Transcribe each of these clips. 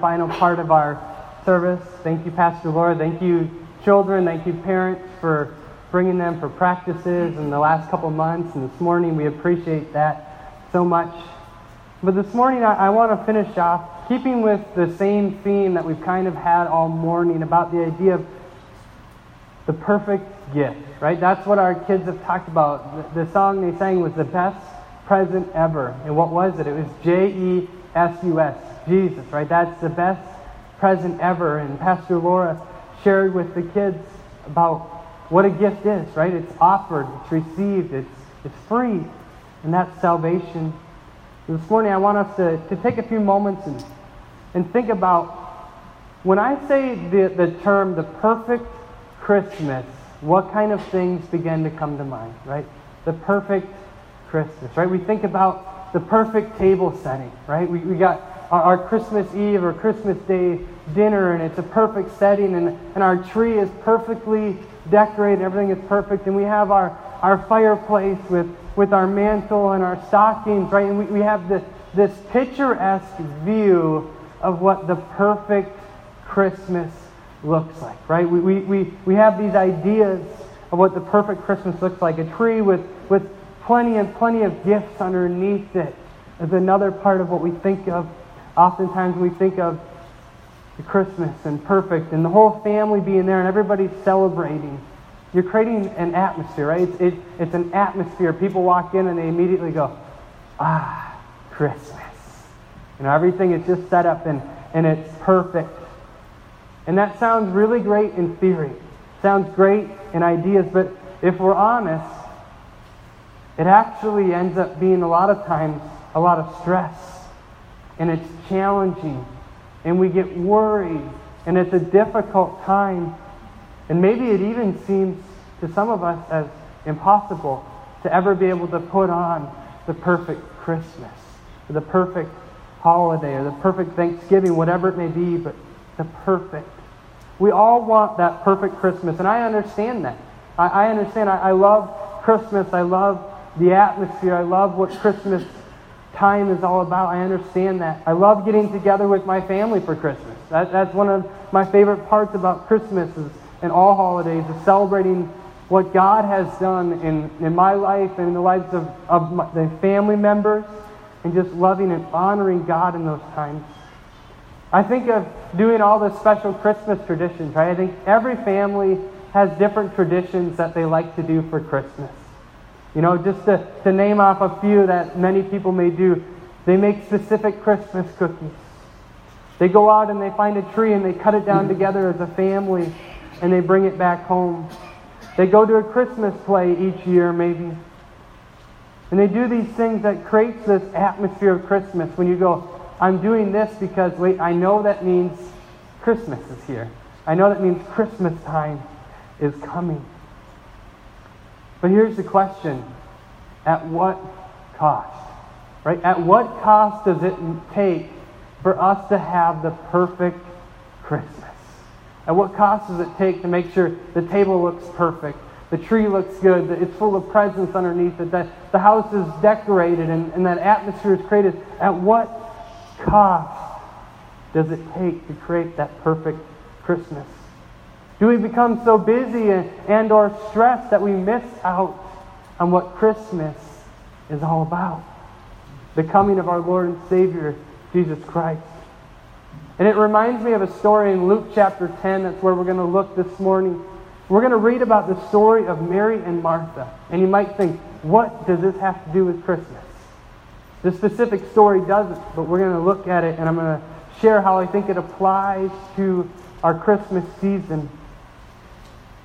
final part of our service. Thank you, Pastor Laura. Thank you, children. Thank you, parents, for bringing them for practices in the last couple months. And this morning, we appreciate that so much. But this morning, I, I want to finish off keeping with the same theme that we've kind of had all morning about the idea of the perfect gift, right? That's what our kids have talked about. The, the song they sang was the best present ever. And what was it? It was J E S U S, Jesus, right? That's the best present ever. And Pastor Laura shared with the kids about what a gift is, right? It's offered, it's received, it's, it's free, and that's salvation. And this morning, I want us to, to take a few moments and, and think about when I say the, the term the perfect Christmas, what kind of things begin to come to mind, right? The perfect Christmas, right? We think about the perfect table setting, right? We, we got our, Christmas Eve or Christmas Day dinner, and it's a perfect setting, and, and our tree is perfectly decorated, everything is perfect, and we have our, our fireplace with, with our mantle and our stockings, right? And we, we have this, this picturesque view of what the perfect Christmas looks like, right? We, we, we, we have these ideas of what the perfect Christmas looks like. A tree with, with plenty and plenty of gifts underneath it is another part of what we think of. Oftentimes we think of Christmas and perfect and the whole family being there and everybody's celebrating. You're creating an atmosphere, right? It's, it, it's an atmosphere. People walk in and they immediately go, ah, Christmas. You know, everything is just set up and, and it's perfect. And that sounds really great in theory. Sounds great in ideas, but if we're honest, it actually ends up being a lot of times a lot of stress. And it's challenging. And we get worried. And it's a difficult time. And maybe it even seems to some of us as impossible to ever be able to put on the perfect Christmas, or the perfect holiday, or the perfect Thanksgiving, whatever it may be, but the perfect. We all want that perfect Christmas, and I understand that. I, I understand. I, I love Christmas. I love the atmosphere. I love what Christmas time is all about. I understand that. I love getting together with my family for Christmas. That, that's one of my favorite parts about Christmas is, and all holidays is celebrating what God has done in, in my life and in the lives of, of my, the family members and just loving and honoring God in those times. I think of doing all the special Christmas traditions, right? I think every family has different traditions that they like to do for Christmas. You know, just to, to name off a few that many people may do, they make specific Christmas cookies. They go out and they find a tree and they cut it down mm-hmm. together as a family and they bring it back home. They go to a Christmas play each year, maybe. And they do these things that creates this atmosphere of Christmas when you go, I'm doing this because, wait, I know that means Christmas is here. I know that means Christmas time is coming. But here's the question at what cost? Right? At what cost does it take for us to have the perfect Christmas? At what cost does it take to make sure the table looks perfect, the tree looks good, that it's full of presents underneath it, that the house is decorated and, and that atmosphere is created? At what cost does it take to create that perfect Christmas? Do we become so busy and, or stressed that we miss out on what Christmas is all about? The coming of our Lord and Savior, Jesus Christ. And it reminds me of a story in Luke chapter 10. That's where we're going to look this morning. We're going to read about the story of Mary and Martha. And you might think, what does this have to do with Christmas? The specific story doesn't, but we're going to look at it and I'm going to share how I think it applies to our Christmas season.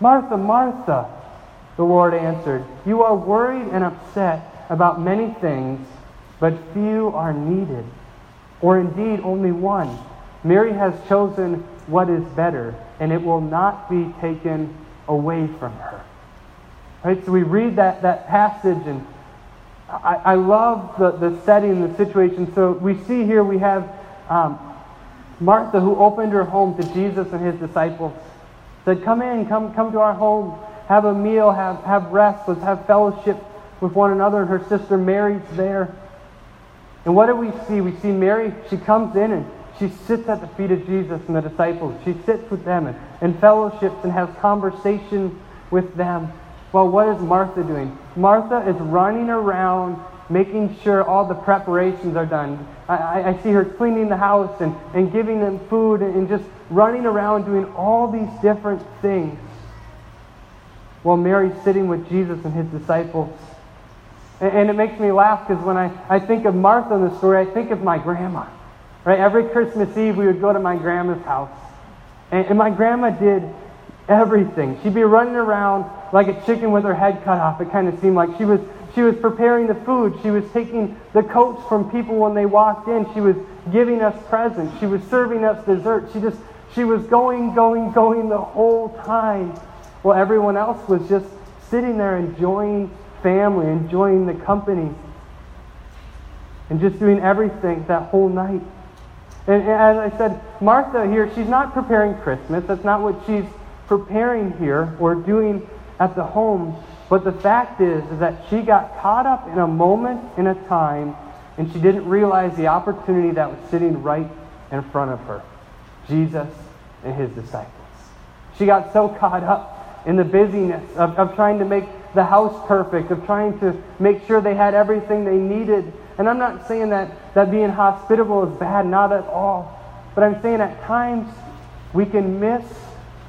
Martha, Martha, the Lord answered, You are worried and upset about many things, but few are needed, or indeed only one. Mary has chosen what is better, and it will not be taken away from her. Right? So we read that, that passage, and I, I love the, the setting, the situation. So we see here we have um, Martha who opened her home to Jesus and his disciples. Said, Come in, come, come to our home, have a meal, have, have rest, let's have fellowship with one another. And her sister Mary's there. And what do we see? We see Mary, she comes in and she sits at the feet of Jesus and the disciples. She sits with them and, and fellowships and has conversation with them. Well, what is Martha doing? Martha is running around making sure all the preparations are done. I, I, see her cleaning the house and, and giving them food and, just running around doing all these different things while Mary's sitting with Jesus and his disciples. And, and it makes me laugh because when I, I think of Martha in the story, I think of my grandma. Right? Every Christmas Eve, we would go to my grandma's house. And, and my grandma did everything. She'd be running around like a chicken with her head cut off. It kind of seemed like she was she was preparing the food. She was taking the coats from people when they walked in. She was giving us presents. She was serving us dessert. She just she was going, going, going the whole time. While everyone else was just sitting there enjoying family, enjoying the company, and just doing everything that whole night. And, and as I said, Martha here, she's not preparing Christmas. That's not what she's preparing here or doing at the home. But the fact is, is that she got caught up in a moment in a time and she didn't realize the opportunity that was sitting right in front of her Jesus and his disciples. She got so caught up in the busyness of, of trying to make the house perfect, of trying to make sure they had everything they needed. And I'm not saying that, that being hospitable is bad, not at all. But I'm saying at times we can miss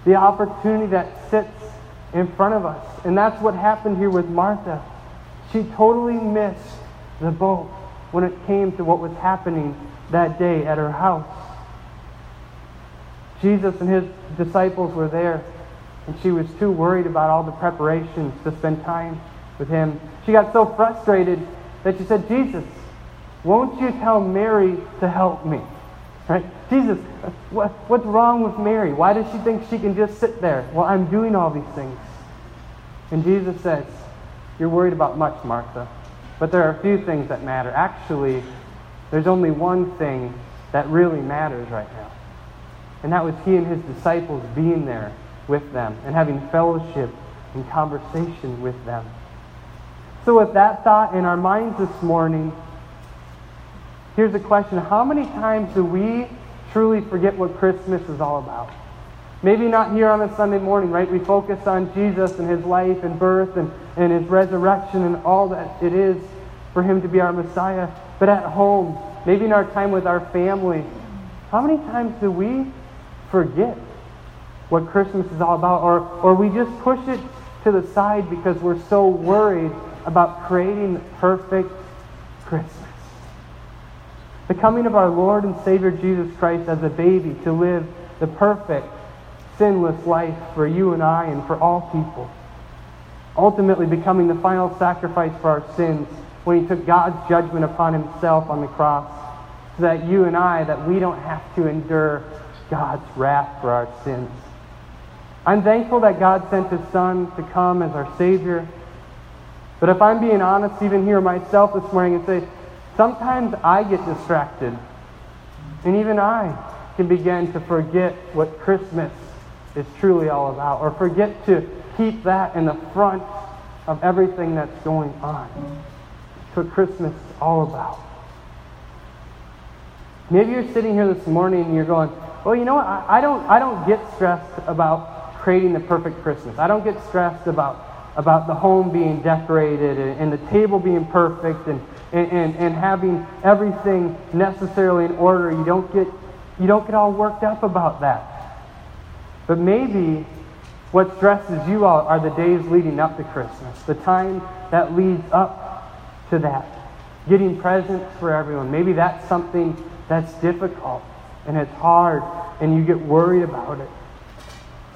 the opportunity that sits in front of us. And that's what happened here with Martha. She totally missed the boat when it came to what was happening that day at her house. Jesus and his disciples were there, and she was too worried about all the preparations to spend time with him. She got so frustrated that she said, Jesus, won't you tell Mary to help me? Right? Jesus, what, what's wrong with Mary? Why does she think she can just sit there while I'm doing all these things? And Jesus says, You're worried about much, Martha, but there are a few things that matter. Actually, there's only one thing that really matters right now. And that was he and his disciples being there with them and having fellowship and conversation with them. So, with that thought in our minds this morning, here's a question How many times do we truly forget what Christmas is all about? Maybe not here on a Sunday morning, right? We focus on Jesus and his life and birth and, and his resurrection and all that it is for him to be our Messiah. But at home, maybe in our time with our family, how many times do we forget what Christmas is all about? Or, or we just push it to the side because we're so worried about creating the perfect Christmas. The coming of our Lord and Savior Jesus Christ as a baby to live the perfect sinless life for you and I and for all people. Ultimately, becoming the final sacrifice for our sins when he took God's judgment upon himself on the cross so that you and I, that we don't have to endure God's wrath for our sins. I'm thankful that God sent his Son to come as our Savior. But if I'm being honest, even here myself this morning, and say, sometimes I get distracted. And even I can begin to forget what Christmas is truly all about, or forget to keep that in the front of everything that's going on. What Christmas is all about. Maybe you're sitting here this morning and you're going, well, you know what? I, I, don't, I don't get stressed about creating the perfect Christmas. I don't get stressed about, about the home being decorated and, and the table being perfect and, and, and, and having everything necessarily in order. You don't, get, you don't get all worked up about that. But maybe what stresses you out are the days leading up to Christmas, the time that leads up to that. Getting presents for everyone. Maybe that's something that's difficult and it's hard and you get worried about it.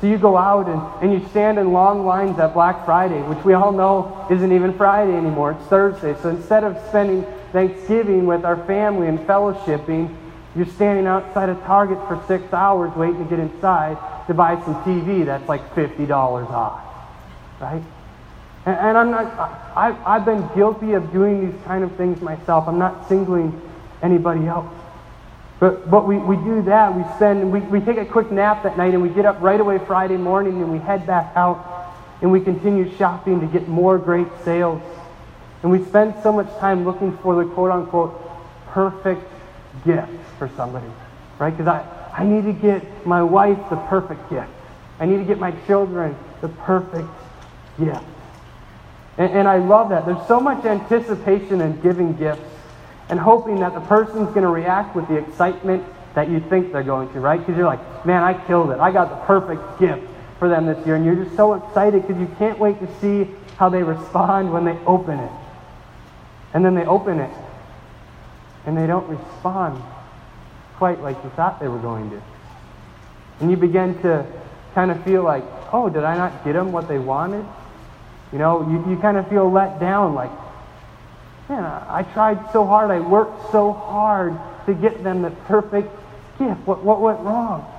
So you go out and, and you stand in long lines at Black Friday, which we all know isn't even Friday anymore. It's Thursday. So instead of spending Thanksgiving with our family and fellowshipping, You're standing outside of Target for six hours waiting to get inside to buy some TV that's like $50 off, right? And, and I'm not, I, I've been guilty of doing these kind of things myself. I'm not singling anybody else. But, but we, we do that. We spend, we, we take a quick nap that night and we get up right away Friday morning and we head back out and we continue shopping to get more great sales. And we spend so much time looking for the quote unquote perfect gift for somebody, right? Because I, I need to get my wife the perfect gift. I need to get my children the perfect gift. And, and I love that. There's so much anticipation in giving gifts and hoping that the person's going to react with the excitement that you think they're going to, right? Because you're like, man, I killed it. I got the perfect gift for them this year. And you're just so excited because you can't wait to see how they respond when they open it. And then they open it and they don't respond quite like you thought they were going to. And you begin to kind of feel like, oh, did I not get them what they wanted? You know, you, you kind of feel let down, like, man, I, tried so hard, I worked so hard to get them the perfect gift. What, what went wrong?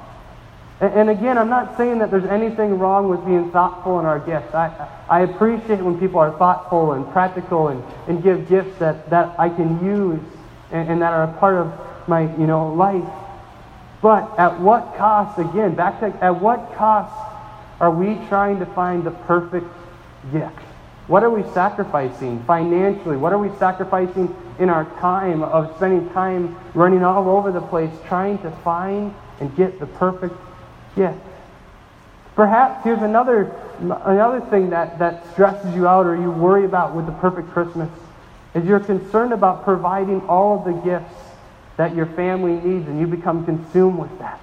And, and again, I'm not saying that there's anything wrong with being thoughtful in our gifts. I, I appreciate when people are thoughtful and practical and, and give gifts that, that I can use and, and that are a part of my you know life. But at what cost, again, back to at what cost are we trying to find the perfect gift? What are we sacrificing financially? What are we sacrificing in our time of spending time running all over the place trying to find and get the perfect gift? Perhaps here's another another thing that, that stresses you out or you worry about with the perfect Christmas is you're concerned about providing all of the gifts that your family needs and you become consumed with that.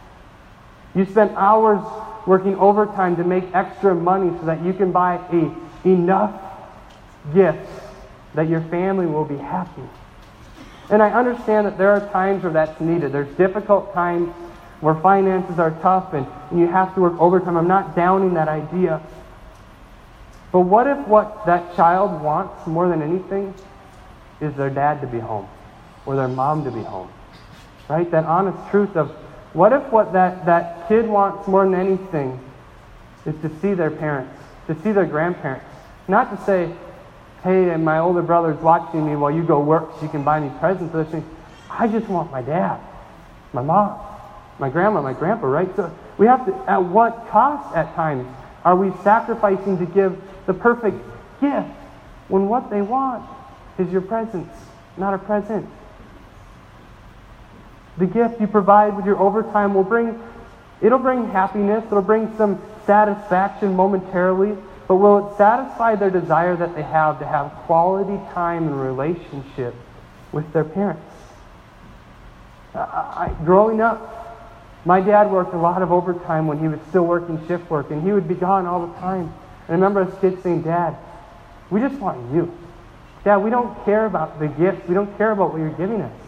You spend hours working overtime to make extra money so that you can buy a, enough gifts that your family will be happy. And I understand that there are times where that's needed. There's difficult times where finances are tough and, and you have to work overtime. I'm not downing that idea. But what if what that child wants more than anything is their dad to be home or their mom to be home. Right? That honest truth of what if what that, that kid wants more than anything is to see their parents, to see their grandparents. Not to say, hey, and my older brother's watching me while you go work so you can buy me presents. I just want my dad, my mom, my grandma, my grandpa, right? So we have to, at what cost at times are we sacrificing to give the perfect gift when what they want is your presence, not a present. The gift you provide with your overtime will bring, it'll bring happiness, it'll bring some satisfaction momentarily, but will it satisfy their desire that they have to have quality time and relationship with their parents? I, growing up, my dad worked a lot of overtime when he was still working shift work, and he would be gone all the time. And I remember as kids saying, Dad, we just want you. Dad, we don't care about the gifts. We don't care about what you're giving us.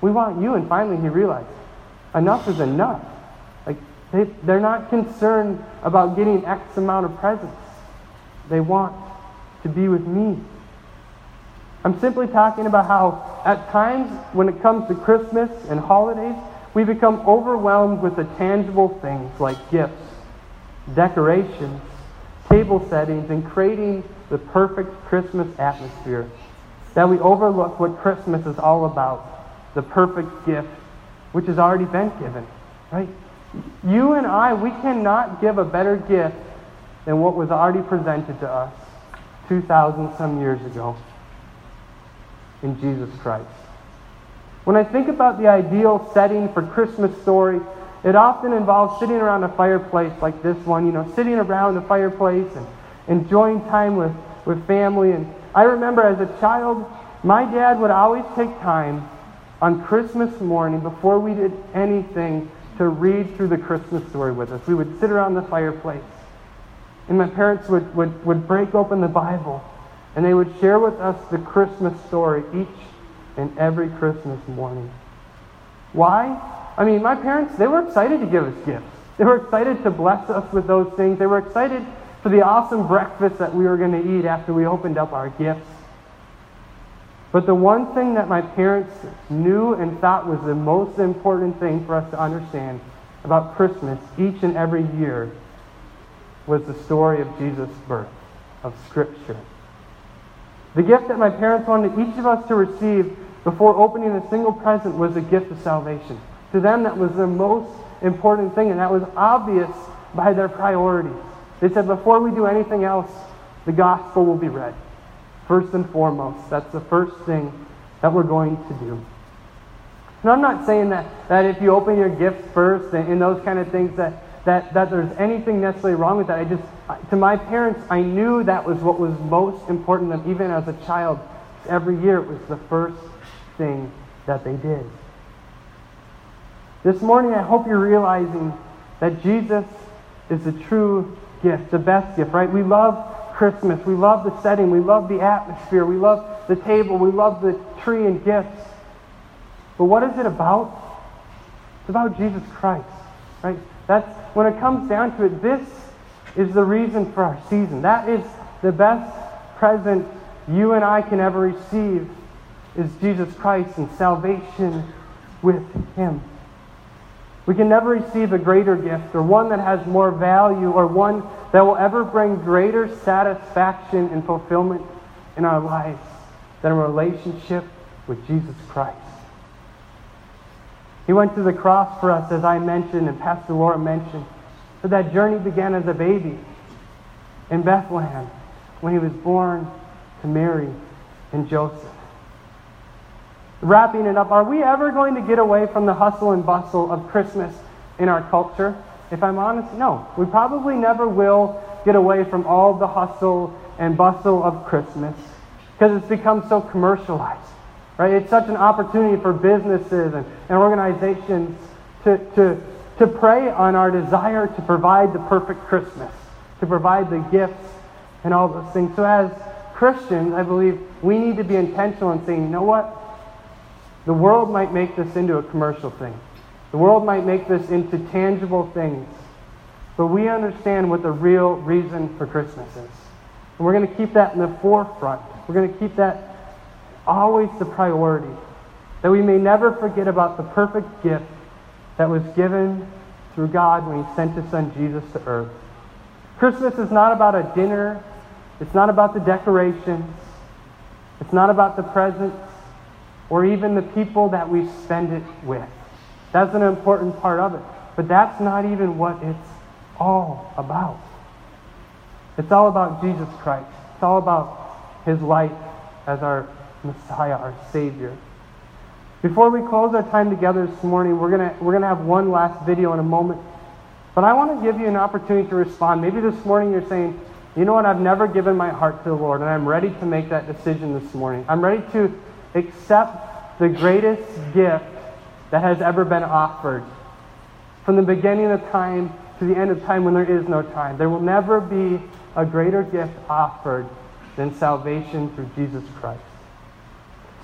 We want you. And finally, he realized enough is enough. Like, they, they're not concerned about getting X amount of presents. They want to be with me. I'm simply talking about how, at times, when it comes to Christmas and holidays, we become overwhelmed with the tangible things like gifts, decorations, table settings, and creating the perfect Christmas atmosphere. That we overlook what Christmas is all about the perfect gift, which has already been given. Right? You and I, we cannot give a better gift than what was already presented to us 2,000 some years ago in Jesus Christ. When I think about the ideal setting for Christmas story, it often involves sitting around a fireplace like this one, you know, sitting around the fireplace and enjoying time with, with family. And I remember as a child, my dad would always take time on Christmas morning before we did anything to read through the Christmas story with us. We would sit around the fireplace. And my parents would, would, would break open the Bible and they would share with us the Christmas story each and every Christmas morning. Why? I mean, my parents, they were excited to give us gifts. They were excited to bless us with those things. They were excited for the awesome breakfast that we were going to eat after we opened up our gifts. But the one thing that my parents knew and thought was the most important thing for us to understand about Christmas each and every year was the story of Jesus' birth, of Scripture. The gift that my parents wanted each of us to receive before opening a single present was a gift of salvation. To them, that was the most important thing, and that was obvious by their priorities. They said, before we do anything else, the gospel will be read. First and foremost, that's the first thing that we're going to do. And I'm not saying that, that if you open your gifts first and, and those kind of things that, that, that there's anything necessarily wrong with that. I just, to my parents, I knew that was what was most important to them, even as a child. Every year it was the first thing that they did. This morning, I hope you're realizing that Jesus is the true gift, the best gift, right? We love Christmas. We love the setting. We love the atmosphere. We love the table. We love the tree and gifts. But what is it about? It's about Jesus Christ, right? That's when it comes down to it, this is the reason for our season. That is the best present you and I can ever receive is Jesus Christ and salvation with him. We can never receive a greater gift or one that has more value or one that will ever bring greater satisfaction and fulfillment in our lives than a relationship with Jesus Christ. He went to the cross for us, as I mentioned and Pastor Laura mentioned. But that journey began as a baby in Bethlehem when he was born to Mary and Joseph. Wrapping it up, are we ever going to get away from the hustle and bustle of Christmas in our culture? If I'm honest, no. We probably never will get away from all the hustle and bustle of Christmas because it's become so commercialized. Right? It's such an opportunity for businesses and, and organizations to, to, to prey on our desire to provide the perfect Christmas, to provide the gifts and all those things. So, as Christians, I believe we need to be intentional in saying, you know what? The world might make this into a commercial thing. The world might make this into tangible things. But we understand what the real reason for Christmas is. And we're going to keep that in the forefront. We're going to keep that always the priority. That we may never forget about the perfect gift that was given through God when He sent His Son Jesus to earth. Christmas is not about a dinner, it's not about the decorations, it's not about the presents, or even the people that we spend it with. That's an important part of it. But that's not even what it's all about. It's all about Jesus Christ. It's all about his life as our Messiah, our Savior. Before we close our time together this morning, we're going we're gonna have one last video in a moment. But I want to give you an opportunity to respond. Maybe this morning you're saying, you know what, I've never given my heart to the Lord, and I'm ready to make that decision this morning. I'm ready to accept the greatest gift that has ever been offered. From the beginning of time to the end of time when there is no time. There will never be a greater gift offered than salvation through Jesus Christ.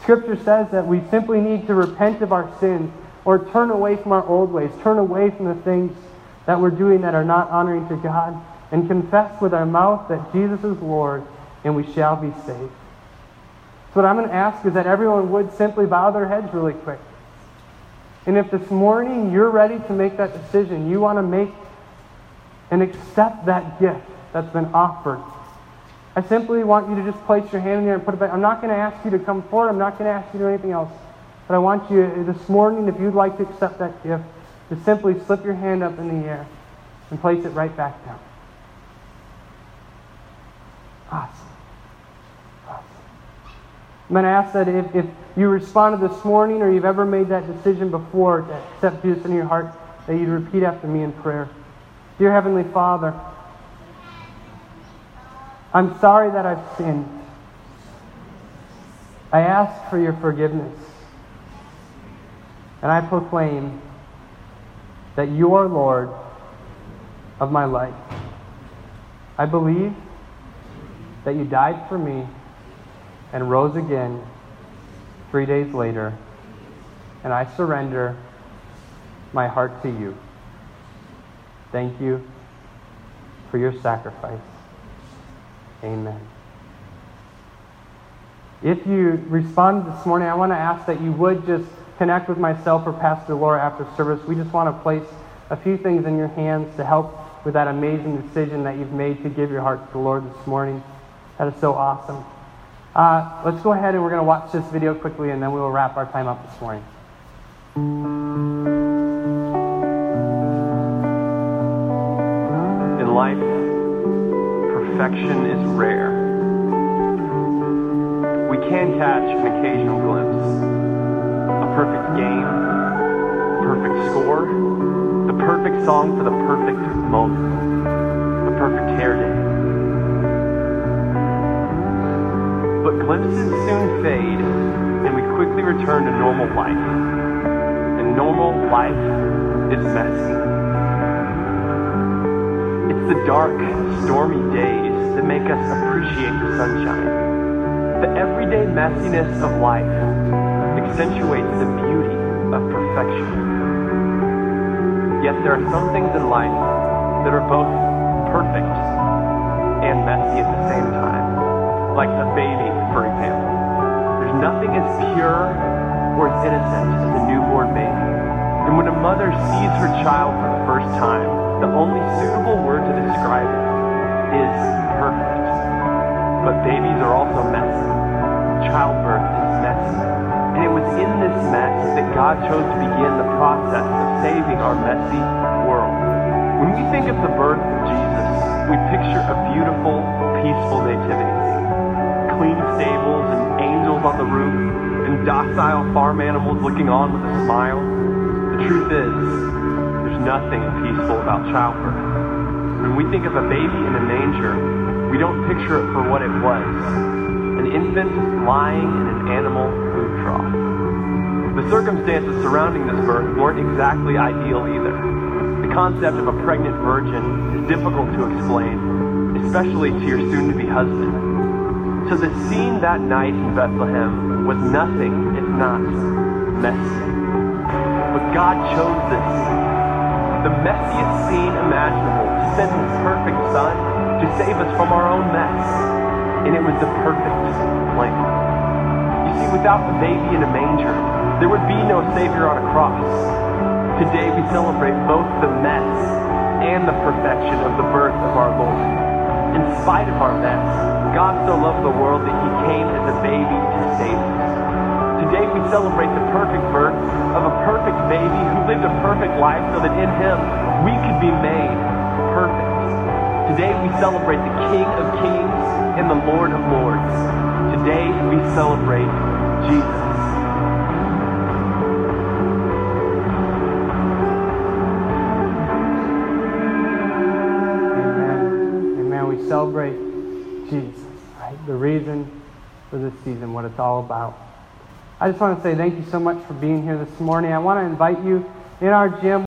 Scripture says that we simply need to repent of our sins or turn away from our old ways, turn away from the things that we're doing that are not honoring to God, and confess with our mouth that Jesus is Lord and we shall be saved. So, what I'm going to ask is that everyone would simply bow their heads really quick. And if this morning you're ready to make that decision, you want to make and accept that gift that's been offered. I simply want you to just place your hand in there and put it back. I'm not going to ask you to come forward. I'm not going to ask you to do anything else. But I want you uh, this morning, if you'd like to accept that gift, to simply slip your hand up in the air and place it right back down. Awesome. Awesome. I'm going to ask that if, if you responded this morning or you've ever made that decision before to accept Jesus in your heart, that you'd repeat after me in prayer. Dear Heavenly Father, I'm sorry that I've sinned. I ask for your forgiveness. And I proclaim that you are Lord of my life. I believe that you died for me and rose again three days later, and I surrender my heart to you. Thank you for your sacrifice. Amen. If you responded this morning, I want to ask that you would just connect with myself or Pastor Laura after service. We just want to place a few things in your hands to help with that amazing decision that you've made to give your heart to the Lord this morning. That is so awesome. Uh, let's go ahead and we're going to watch this video quickly and then we will wrap our time up this morning. Perfection is rare. We can catch an occasional glimpse. A perfect game, a perfect score, the perfect song for the perfect moment, the perfect hair day. But glimpses soon fade, and we quickly return to normal life. And normal life is messy. It's the dark, stormy days that make us appreciate the sunshine. The everyday messiness of life accentuates the beauty of perfection. Yet there are some things in life that are both perfect and messy at the same time. Like a baby, for example. There's nothing as pure or as innocent as a newborn baby. And when a mother sees her child for the first time, the only suitable word to describe it is perfect. But babies are also messy. Childbirth is messy. And it was in this mess that God chose to begin the process of saving our messy world. When we think of the birth of Jesus, we picture a beautiful, peaceful nativity. Clean stables and angels on the roof, and docile farm animals looking on with a smile. The truth is, nothing peaceful about childbirth. When we think of a baby in a manger, we don't picture it for what it was an infant lying in an animal food trough. The circumstances surrounding this birth weren't exactly ideal either. The concept of a pregnant virgin is difficult to explain, especially to your soon to be husband. So the scene that night in Bethlehem was nothing if not messy. But God chose this the messiest scene imaginable to send his perfect son to save us from our own mess. And it was the perfect plan. You see, without the baby in a manger, there would be no Savior on a cross. Today we celebrate both the mess and the perfection of the birth of our Lord. In spite of our mess, God so loved the world that he came as a baby to save us. Today we celebrate the perfect birth of a perfect baby who lived a perfect life so that in him we could be made perfect. Today we celebrate the King of Kings and the Lord of Lords. Today we celebrate Jesus. Celebrate Jesus, right? The reason for this season, what it's all about. I just want to say thank you so much for being here this morning. I want to invite you in our gym.